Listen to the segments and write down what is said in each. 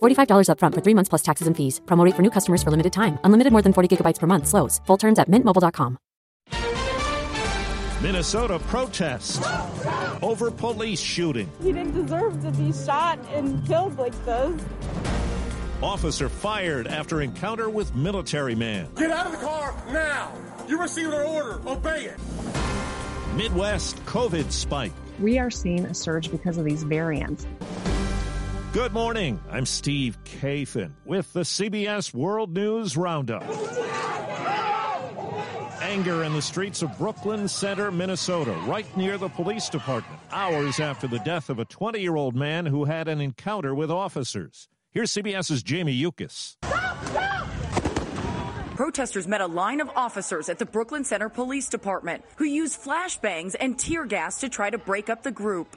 $45 upfront for three months plus taxes and fees. Promote for new customers for limited time. Unlimited more than 40 gigabytes per month. Slows. Full terms at mintmobile.com. Minnesota protest over police shooting. He didn't deserve to be shot and killed like this. Officer fired after encounter with military man. Get out of the car now! You received an order. Obey it. Midwest COVID spike. We are seeing a surge because of these variants. Good morning. I'm Steve Kathan with the CBS World News Roundup. Anger in the streets of Brooklyn Center, Minnesota, right near the police department, hours after the death of a 20 year old man who had an encounter with officers. Here's CBS's Jamie Yuccas. Protesters met a line of officers at the Brooklyn Center Police Department who used flashbangs and tear gas to try to break up the group.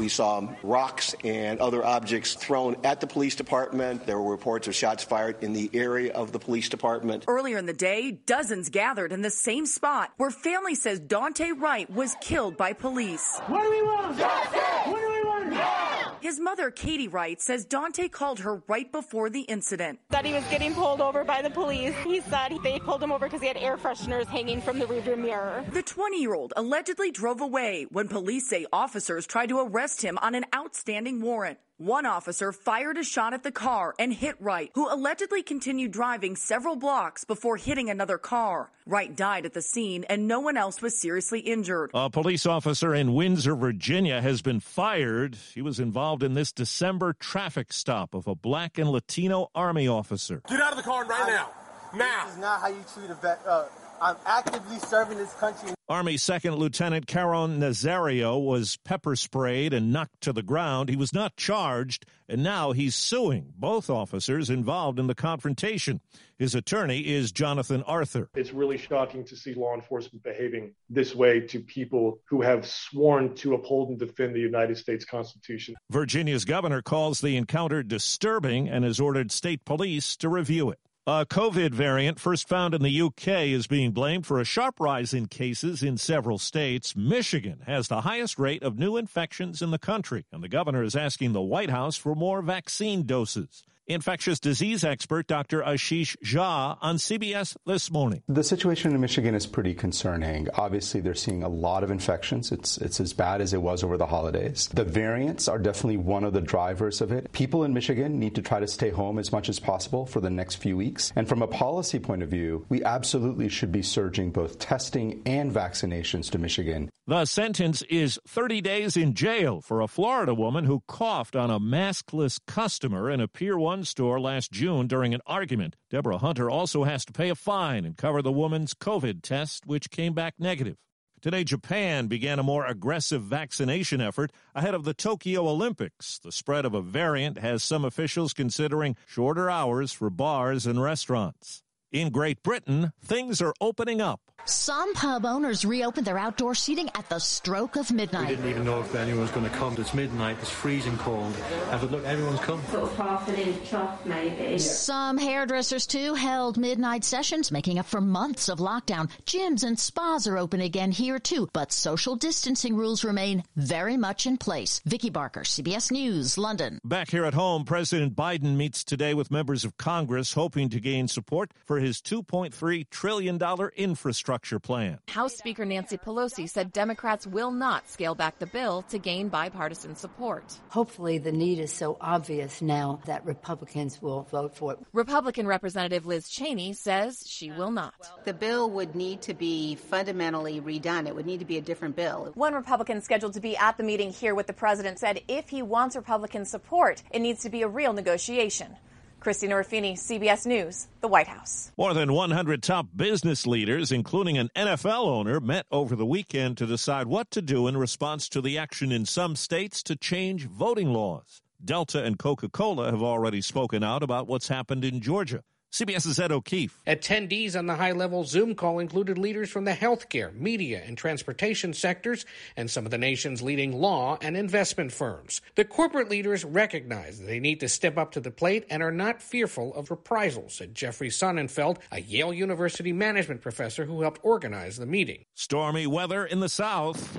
We saw rocks and other objects thrown at the police department. There were reports of shots fired in the area of the police department. Earlier in the day, dozens gathered in the same spot where family says Daunte Wright was killed by police. What do we want? Justice! What do we want? Now! His mother, Katie Wright, says Daunte called her right before the incident. That he was getting pulled over by the police. He said they pulled him over because he had air fresheners hanging from the rearview mirror. The 20 year old allegedly drove away when police say officers tried to arrest him on an outstanding warrant. One officer fired a shot at the car and hit Wright, who allegedly continued driving several blocks before hitting another car. Wright died at the scene and no one else was seriously injured. A police officer in Windsor, Virginia has been fired. He was involved in this December traffic stop of a black and Latino Army officer. Get out of the car right now. Now. This is not how you treat a vet. Uh, I'm actively serving this country. Army Second Lieutenant Caron Nazario was pepper sprayed and knocked to the ground. He was not charged, and now he's suing both officers involved in the confrontation. His attorney is Jonathan Arthur. It's really shocking to see law enforcement behaving this way to people who have sworn to uphold and defend the United States Constitution. Virginia's governor calls the encounter disturbing and has ordered state police to review it. A COVID variant first found in the UK is being blamed for a sharp rise in cases in several states. Michigan has the highest rate of new infections in the country, and the governor is asking the White House for more vaccine doses. Infectious disease expert Dr. Ashish Jha on CBS this morning. The situation in Michigan is pretty concerning. Obviously, they're seeing a lot of infections. It's it's as bad as it was over the holidays. The variants are definitely one of the drivers of it. People in Michigan need to try to stay home as much as possible for the next few weeks. And from a policy point of view, we absolutely should be surging both testing and vaccinations to Michigan. The sentence is 30 days in jail for a Florida woman who coughed on a maskless customer in a Pier 1 store last June during an argument. Deborah Hunter also has to pay a fine and cover the woman's COVID test, which came back negative. Today, Japan began a more aggressive vaccination effort ahead of the Tokyo Olympics. The spread of a variant has some officials considering shorter hours for bars and restaurants. In Great Britain, things are opening up. Some pub owners reopened their outdoor seating at the stroke of midnight. We didn't even know if anyone was going to come. It's midnight. It's freezing cold. And look, everyone's come. Sort of half an inch off, maybe. Some hairdressers too held midnight sessions, making up for months of lockdown. Gyms and spas are open again here too, but social distancing rules remain very much in place. Vicki Barker, CBS News, London. Back here at home, President Biden meets today with members of Congress, hoping to gain support for his $2.3 trillion infrastructure plan. House Speaker Nancy Pelosi said Democrats will not scale back the bill to gain bipartisan support. Hopefully, the need is so obvious now that Republicans will vote for it. Republican Representative Liz Cheney says she will not. The bill would need to be fundamentally redone. It would need to be a different bill. One Republican scheduled to be at the meeting here with the president said if he wants Republican support, it needs to be a real negotiation. Christina Ruffini, CBS News, the White House. More than 100 top business leaders, including an NFL owner, met over the weekend to decide what to do in response to the action in some states to change voting laws. Delta and Coca Cola have already spoken out about what's happened in Georgia. CBS's Ed O'Keefe. Attendees on the high level Zoom call included leaders from the healthcare, media, and transportation sectors, and some of the nation's leading law and investment firms. The corporate leaders recognize that they need to step up to the plate and are not fearful of reprisals, said Jeffrey Sonnenfeld, a Yale University management professor who helped organize the meeting. Stormy weather in the South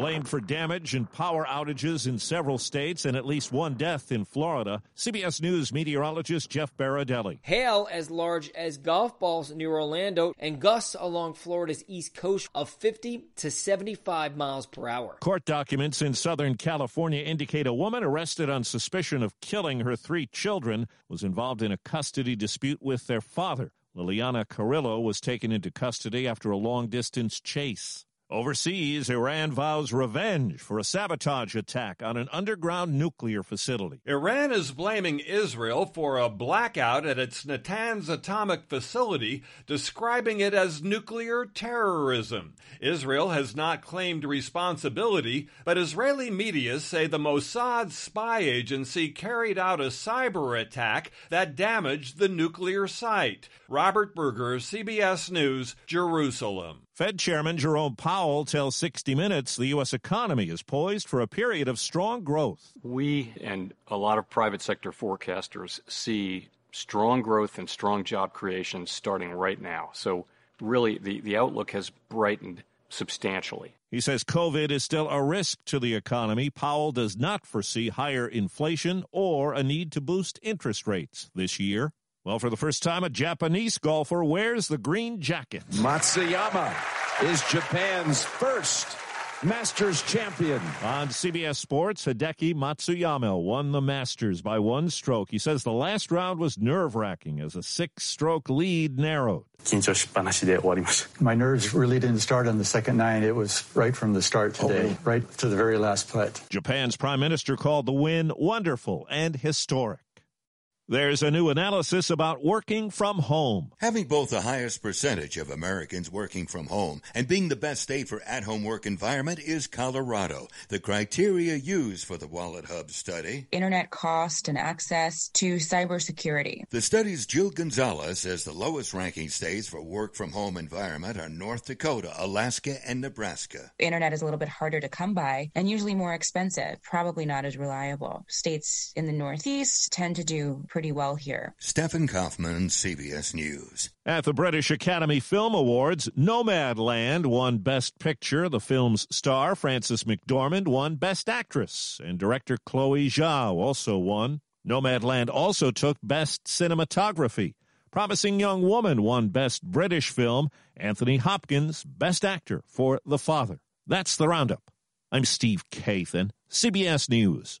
blamed for damage and power outages in several states and at least one death in Florida. CBS News meteorologist Jeff Berardelli. Hail as large as golf balls near Orlando and gusts along Florida's east coast of 50 to 75 miles per hour. Court documents in Southern California indicate a woman arrested on suspicion of killing her three children was involved in a custody dispute with their father. Liliana Carrillo was taken into custody after a long distance chase. Overseas, Iran vows revenge for a sabotage attack on an underground nuclear facility. Iran is blaming Israel for a blackout at its Natanz atomic facility, describing it as nuclear terrorism. Israel has not claimed responsibility, but Israeli media say the Mossad spy agency carried out a cyber attack that damaged the nuclear site. Robert Berger, CBS News, Jerusalem. Fed Chairman Jerome Powell tells 60 Minutes the U.S. economy is poised for a period of strong growth. We and a lot of private sector forecasters see strong growth and strong job creation starting right now. So, really, the, the outlook has brightened substantially. He says COVID is still a risk to the economy. Powell does not foresee higher inflation or a need to boost interest rates this year. Well, for the first time, a Japanese golfer wears the green jacket. Matsuyama is Japan's first Masters champion. On CBS Sports, Hideki Matsuyama won the Masters by one stroke. He says the last round was nerve wracking as a six stroke lead narrowed. My nerves really didn't start on the second nine. It was right from the start oh, today, oh, right to the very last putt. Japan's prime minister called the win wonderful and historic. There's a new analysis about working from home. Having both the highest percentage of Americans working from home and being the best state for at home work environment is Colorado. The criteria used for the Wallet Hub study internet cost and access to cybersecurity. The study's Jill Gonzalez says the lowest ranking states for work from home environment are North Dakota, Alaska, and Nebraska. Internet is a little bit harder to come by and usually more expensive, probably not as reliable. States in the Northeast tend to do pretty pretty well here. Stephen Kaufman, CBS News. At the British Academy Film Awards, Nomadland won Best Picture. The film's star, Frances McDormand, won Best Actress, and director Chloe Zhao also won. Nomadland also took Best Cinematography. Promising Young Woman won Best British Film. Anthony Hopkins, Best Actor for The Father. That's the roundup. I'm Steve Kathan, CBS News.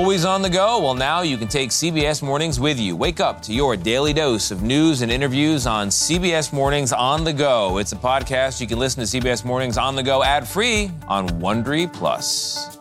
Always on the go? Well, now you can take CBS Mornings with you. Wake up to your daily dose of news and interviews on CBS Mornings on the go. It's a podcast you can listen to CBS Mornings on the go ad free on Wondery Plus.